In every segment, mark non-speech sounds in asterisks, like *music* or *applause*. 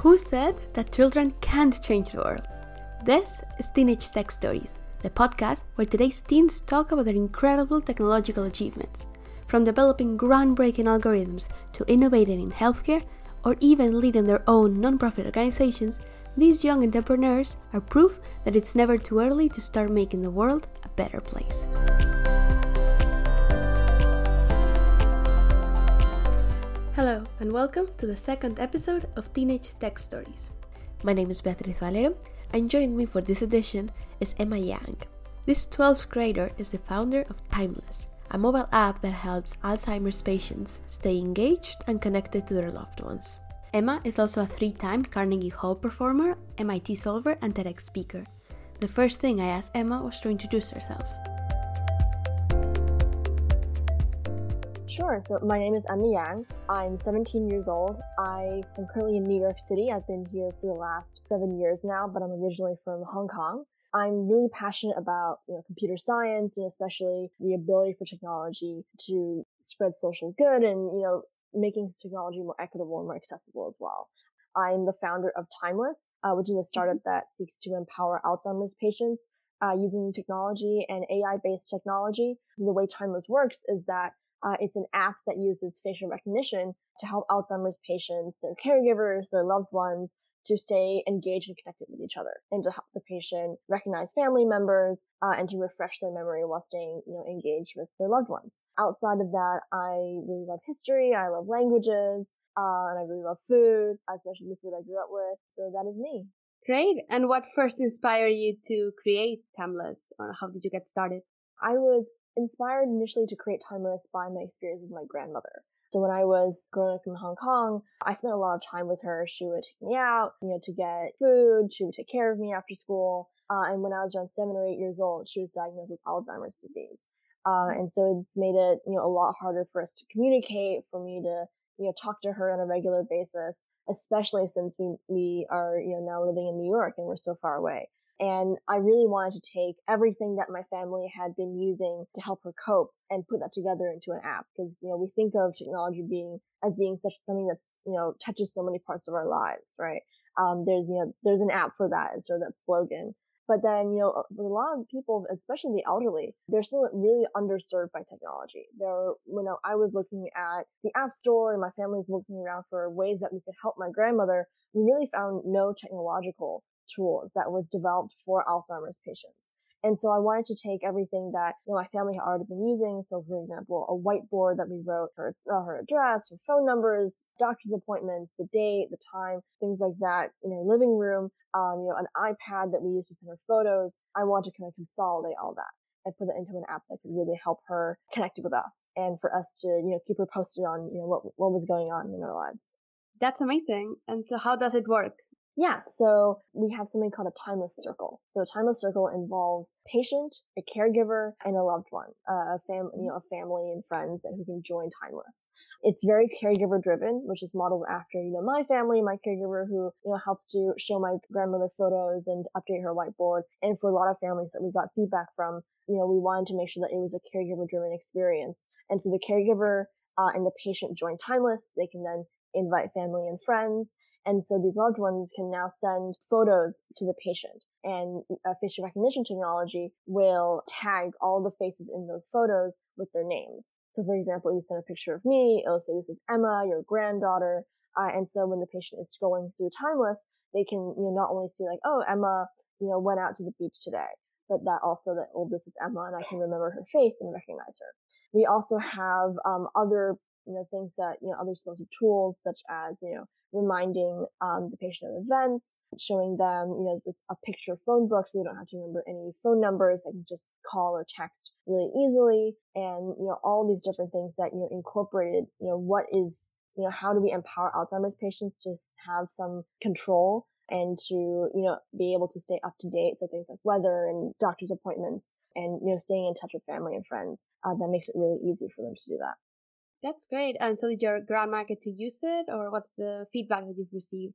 Who said that children can't change the world? This is Teenage Tech Stories, the podcast where today's teens talk about their incredible technological achievements. From developing groundbreaking algorithms to innovating in healthcare or even leading their own nonprofit organizations, these young entrepreneurs are proof that it's never too early to start making the world a better place. And welcome to the second episode of Teenage Tech Stories. My name is Beatriz Valero, and joining me for this edition is Emma Yang. This 12th grader is the founder of Timeless, a mobile app that helps Alzheimer's patients stay engaged and connected to their loved ones. Emma is also a three time Carnegie Hall performer, MIT solver, and TEDx speaker. The first thing I asked Emma was to introduce herself. Sure. So my name is Emma Yang. I'm 17 years old. I am currently in New York City. I've been here for the last seven years now, but I'm originally from Hong Kong. I'm really passionate about you know computer science and especially the ability for technology to spread social good and you know making technology more equitable and more accessible as well. I'm the founder of Timeless, uh, which is a startup mm-hmm. that seeks to empower Alzheimer's patients uh, using technology and AI-based technology. So the way Timeless works is that uh, it's an app that uses facial recognition to help Alzheimer's patients, their caregivers, their loved ones to stay engaged and connected with each other and to help the patient recognize family members uh, and to refresh their memory while staying you know engaged with their loved ones. Outside of that i really love history i love languages uh, and i really love food especially the food i grew up with so that is me. Great. And what first inspired you to create timeless or how did you get started? I was inspired initially to create timeless by my experience with my grandmother so when I was growing up in Hong Kong, I spent a lot of time with her. She would take me out, you know, to get food. She would take care of me after school. Uh, and when I was around seven or eight years old, she was diagnosed with Alzheimer's disease. Uh, and so it's made it, you know, a lot harder for us to communicate, for me to, you know, talk to her on a regular basis, especially since we, we are, you know, now living in New York and we're so far away. And I really wanted to take everything that my family had been using to help her cope and put that together into an app. Because, you know, we think of technology being as being such something that's, you know, touches so many parts of our lives, right? Um, there's, you know, there's an app for that, sort of that slogan. But then, you know, a lot of people, especially the elderly, they're still really underserved by technology. There, you know, I was looking at the app store and my family's looking around for ways that we could help my grandmother. We really found no technological tools that was developed for Alzheimer's patients. And so I wanted to take everything that you know, my family had already been using. So, for example, a whiteboard that we wrote her, uh, her address, her phone numbers, doctor's appointments, the date, the time, things like that in her living room. Um, you know, an iPad that we used to send her photos. I want to kind of consolidate all that and put it into an app that could really help her connect with us and for us to, you know, keep her posted on, you know, what, what was going on in our lives. That's amazing. And so how does it work? Yeah, so we have something called a timeless circle. So a timeless circle involves patient, a caregiver, and a loved one, a family, you know, a family and friends who can join timeless. It's very caregiver driven, which is modeled after, you know, my family, my caregiver who, you know, helps to show my grandmother photos and update her whiteboard. And for a lot of families that we got feedback from, you know, we wanted to make sure that it was a caregiver driven experience. And so the caregiver uh, and the patient join timeless. They can then invite family and friends and so these loved ones can now send photos to the patient and facial recognition technology will tag all the faces in those photos with their names. So for example, you send a picture of me, it'll say this is Emma, your granddaughter. Uh, and so when the patient is scrolling through the Timeless, they can, you know, not only see like, oh, Emma, you know, went out to the beach today, but that also that, oh, this is Emma and I can remember her face and recognize her. We also have, um, other, you know, things that, you know, other sorts of tools such as, you know, reminding um, the patient of events, showing them, you know, this a picture phone book so they don't have to remember any phone numbers. They can just call or text really easily, and you know, all these different things that you know incorporated. You know, what is you know, how do we empower Alzheimer's patients to have some control and to, you know, be able to stay up to date. So things like weather and doctor's appointments and, you know, staying in touch with family and friends. Uh, that makes it really easy for them to do that. That's great. And so did your grandma get to use it or what's the feedback that you've received?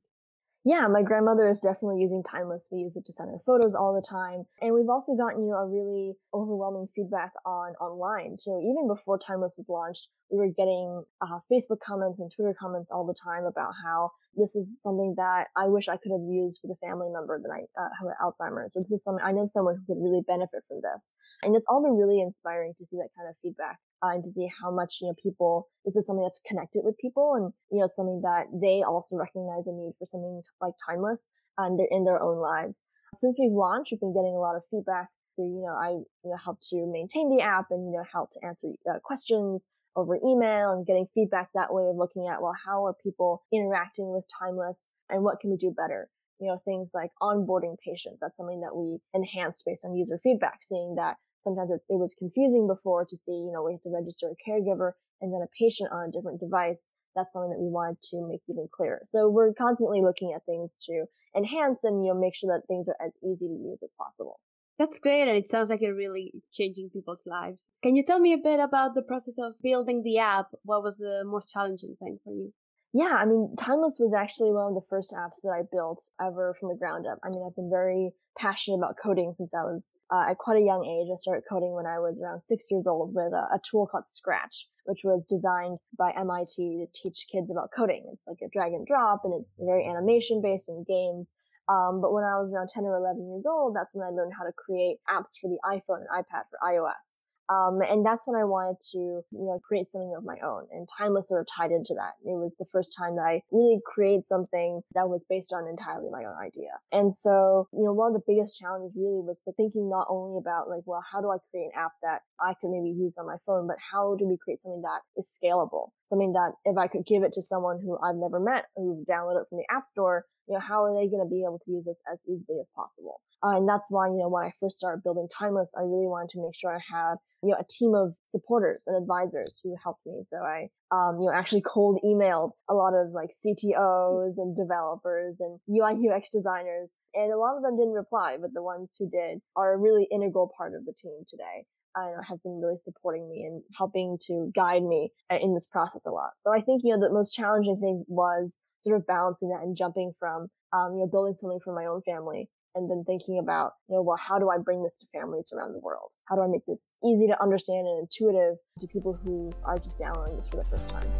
Yeah, my grandmother is definitely using Timeless. We use it to send her photos all the time. And we've also gotten, you know, a really overwhelming feedback on online too. Even before Timeless was launched, we were getting uh, Facebook comments and Twitter comments all the time about how this is something that I wish I could have used with a family member that I uh, have Alzheimer's. So this is something I know someone who could really benefit from this. And it's all been really inspiring to see that kind of feedback uh, and to see how much, you know, people, this is something that's connected with people and, you know, something that they also recognize a need for something like timeless and they're in their own lives. Since we've launched, we've been getting a lot of feedback through, you know, I, you know, help to maintain the app and, you know, help to answer uh, questions over email and getting feedback that way of looking at, well, how are people interacting with Timeless and what can we do better? You know, things like onboarding patients. That's something that we enhanced based on user feedback, seeing that sometimes it, it was confusing before to see, you know, we have to register a caregiver and then a patient on a different device. That's something that we wanted to make even clearer. So we're constantly looking at things to enhance and, you know, make sure that things are as easy to use as possible. That's great, and it sounds like you're really changing people's lives. Can you tell me a bit about the process of building the app? What was the most challenging thing for you? Yeah, I mean, Timeless was actually one of the first apps that I built ever from the ground up. I mean, I've been very passionate about coding since I was uh, at quite a young age. I started coding when I was around six years old with a, a, tool called Scratch, which was designed by MIT to teach kids about coding. It's like a drag and drop and it's very animation based and games. Um, but when I was around 10 or 11 years old, that's when I learned how to create apps for the iPhone and iPad for iOS. Um, and that's when I wanted to, you know, create something of my own. And Timeless sort of tied into that. It was the first time that I really created something that was based on entirely my own idea. And so, you know, one of the biggest challenges really was the thinking not only about like, well, how do I create an app that I could maybe use on my phone, but how do we create something that is scalable? Something that if I could give it to someone who I've never met, who downloaded it from the app store, you know, how are they going to be able to use this as easily as possible? Uh, and that's why, you know, when I first started building Timeless, I really wanted to make sure I had, you know, a team of supporters and advisors who helped me. So I, um, you know, actually cold emailed a lot of like CTOs and developers and UI UX designers. And a lot of them didn't reply, but the ones who did are a really integral part of the team today. I have been really supporting me and helping to guide me uh, in this process a lot. So I think, you know, the most challenging thing was sort of balancing that and jumping from, um, you know, building something for my own family and then thinking about, you know, well, how do I bring this to families around the world? How do I make this easy to understand and intuitive to people who are just downloading this for the first time?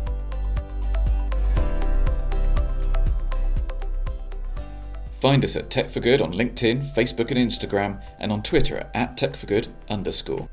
Find us at Tech for Good on LinkedIn, Facebook, and Instagram, and on Twitter at Tech for Good underscore.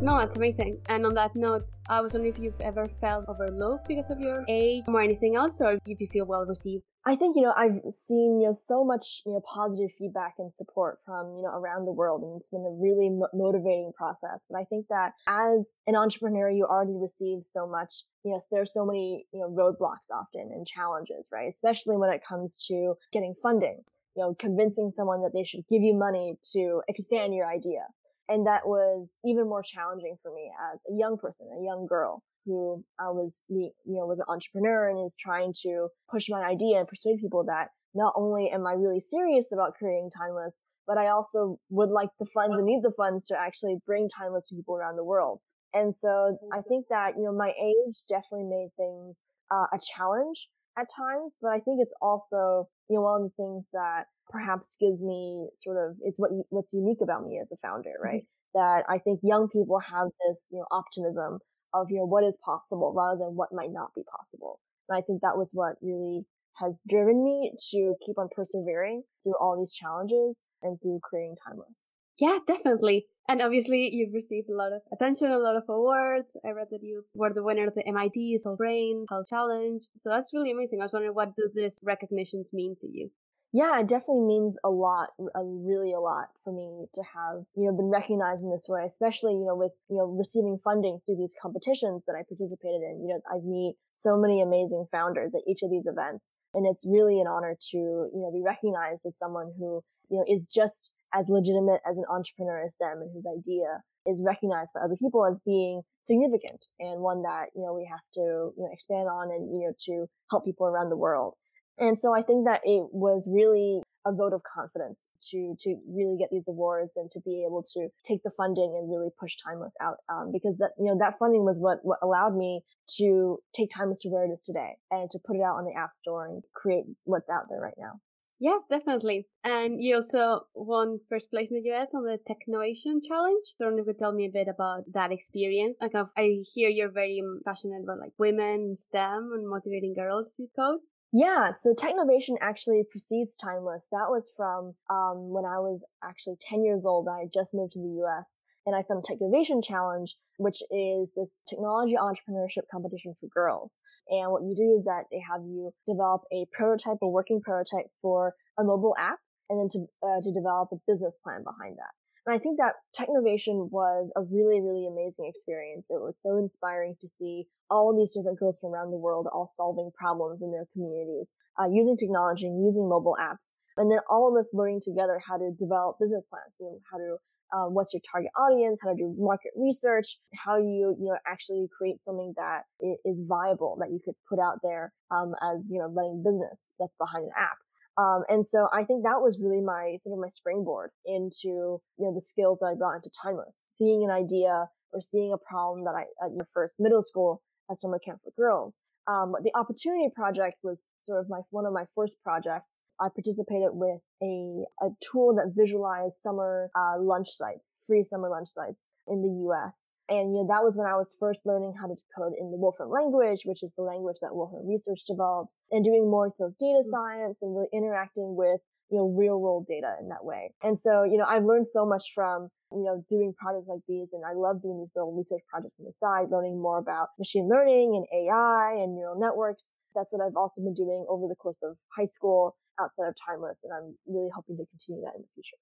No, that's amazing. And on that note, I was wondering if you've ever felt overlooked because of your age or anything else, or if you feel well received. I think, you know, I've seen, you know, so much, you know, positive feedback and support from, you know, around the world. And it's been a really mo- motivating process. But I think that as an entrepreneur, you already receive so much, you know, there's so many, you know, roadblocks often and challenges, right? Especially when it comes to getting funding, you know, convincing someone that they should give you money to expand your idea and that was even more challenging for me as a young person, a young girl who I was, you know, was an entrepreneur and is trying to push my idea and persuade people that not only am I really serious about creating Timeless, but I also would like the funds and need the funds to actually bring Timeless to people around the world. And so I think that, you know, my age definitely made things uh, a challenge at times, but I think it's also, you know, one of the things that perhaps gives me sort of, it's what, what's unique about me as a founder, mm-hmm. right? Mm-hmm. That I think young people have this, you know, optimism of, you know, what is possible rather than what might not be possible. And I think that was what really has driven me to keep on persevering through all these challenges and through creating Timeless. Yeah, definitely. And obviously, you've received a lot of attention, a lot of awards. I read that you were the winner of the MIT Solve Brain Health Challenge. So that's really amazing. I was wondering, what do these recognitions mean to you? Yeah, it definitely means a lot, a, really a lot for me to have, you know, been recognized in this way, especially, you know, with, you know, receiving funding through these competitions that I participated in. You know, I meet so many amazing founders at each of these events. And it's really an honor to, you know, be recognized as someone who, you know, is just as legitimate as an entrepreneur as them and whose idea is recognized by other people as being significant and one that, you know, we have to, you know, expand on and, you know, to help people around the world. And so I think that it was really a vote of confidence to to really get these awards and to be able to take the funding and really push Timeless out um, because that you know that funding was what what allowed me to take Timeless to where it is today and to put it out on the App Store and create what's out there right now. Yes, definitely. And you also won first place in the US on the Technovation Challenge. So if you could tell me a bit about that experience. Of, I hear you're very passionate about like women, STEM, and motivating girls to code. Yeah, so Technovation actually precedes Timeless. That was from um, when I was actually 10 years old. I just moved to the US and I found the Technovation Challenge, which is this technology entrepreneurship competition for girls. And what you do is that they have you develop a prototype, a working prototype for a mobile app, and then to uh, to develop a business plan behind that. And I think that Technovation was a really, really amazing experience. It was so inspiring to see all of these different girls from around the world all solving problems in their communities, uh, using technology and using mobile apps. And then all of us learning together how to develop business plans, you know, how to um, what's your target audience, how to do market research, how you you know actually create something that is viable that you could put out there um, as you know running business that's behind an app. Um, and so I think that was really my sort of my springboard into you know the skills that I brought into Timeless. Seeing an idea or seeing a problem that I at your first middle school at summer camp for girls. Um, the opportunity project was sort of my one of my first projects I participated with a, a tool that visualized summer uh, lunch sites, free summer lunch sites in the US. And, you know, that was when I was first learning how to code in the Wolfram language, which is the language that Wolfram Research develops, and doing more sort of data mm. science and really interacting with, you know, real world data in that way. And so, you know, I've learned so much from, you know, doing projects like these. And I love doing these little research projects on the side, learning more about machine learning and AI and neural networks. That's what I've also been doing over the course of high school outside of Timeless, and I'm really hoping to continue that in the future.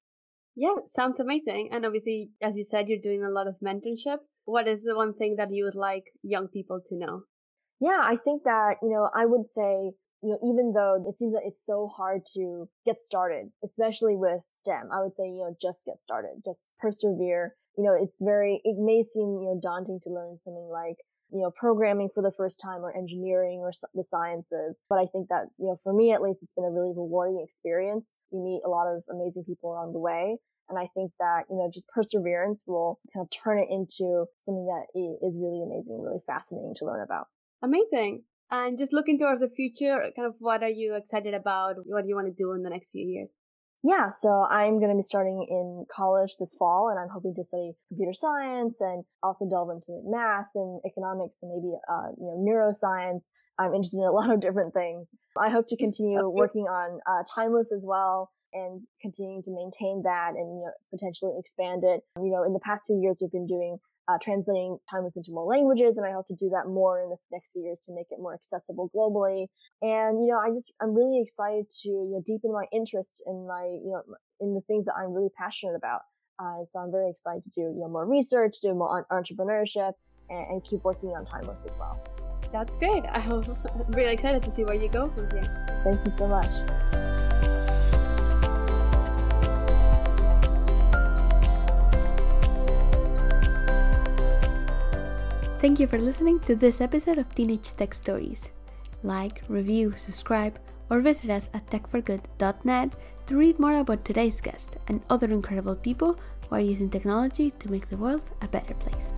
Yeah, sounds amazing. And obviously, as you said, you're doing a lot of mentorship. What is the one thing that you would like young people to know? Yeah, I think that, you know, I would say, you know, even though it seems that it's so hard to get started, especially with STEM, I would say, you know, just get started, just persevere. You know, it's very, it may seem, you know, daunting to learn something like you know, programming for the first time or engineering or the sciences. But I think that, you know, for me at least, it's been a really rewarding experience. You meet a lot of amazing people along the way. And I think that, you know, just perseverance will kind of turn it into something that is really amazing, really fascinating to learn about. Amazing. And just looking towards the future, kind of what are you excited about? What do you want to do in the next few years? Yeah, so I'm going to be starting in college this fall and I'm hoping to study computer science and also delve into math and economics and maybe, uh, you know, neuroscience. I'm interested in a *laughs* lot of different things. I hope to continue working on, uh, Timeless as well and continuing to maintain that and, you know, potentially expand it. You know, in the past few years, we've been doing uh, translating Timeless into more languages, and I hope to do that more in the next few years to make it more accessible globally. And you know, I just I'm really excited to you know deepen my interest in my you know in the things that I'm really passionate about. Uh, and so I'm very excited to do you know more research, do more entrepreneurship, and, and keep working on Timeless as well. That's great. *laughs* I'm really excited to see where you go from here. Thank you so much. Thank you for listening to this episode of Teenage Tech Stories. Like, review, subscribe, or visit us at techforgood.net to read more about today's guest and other incredible people who are using technology to make the world a better place.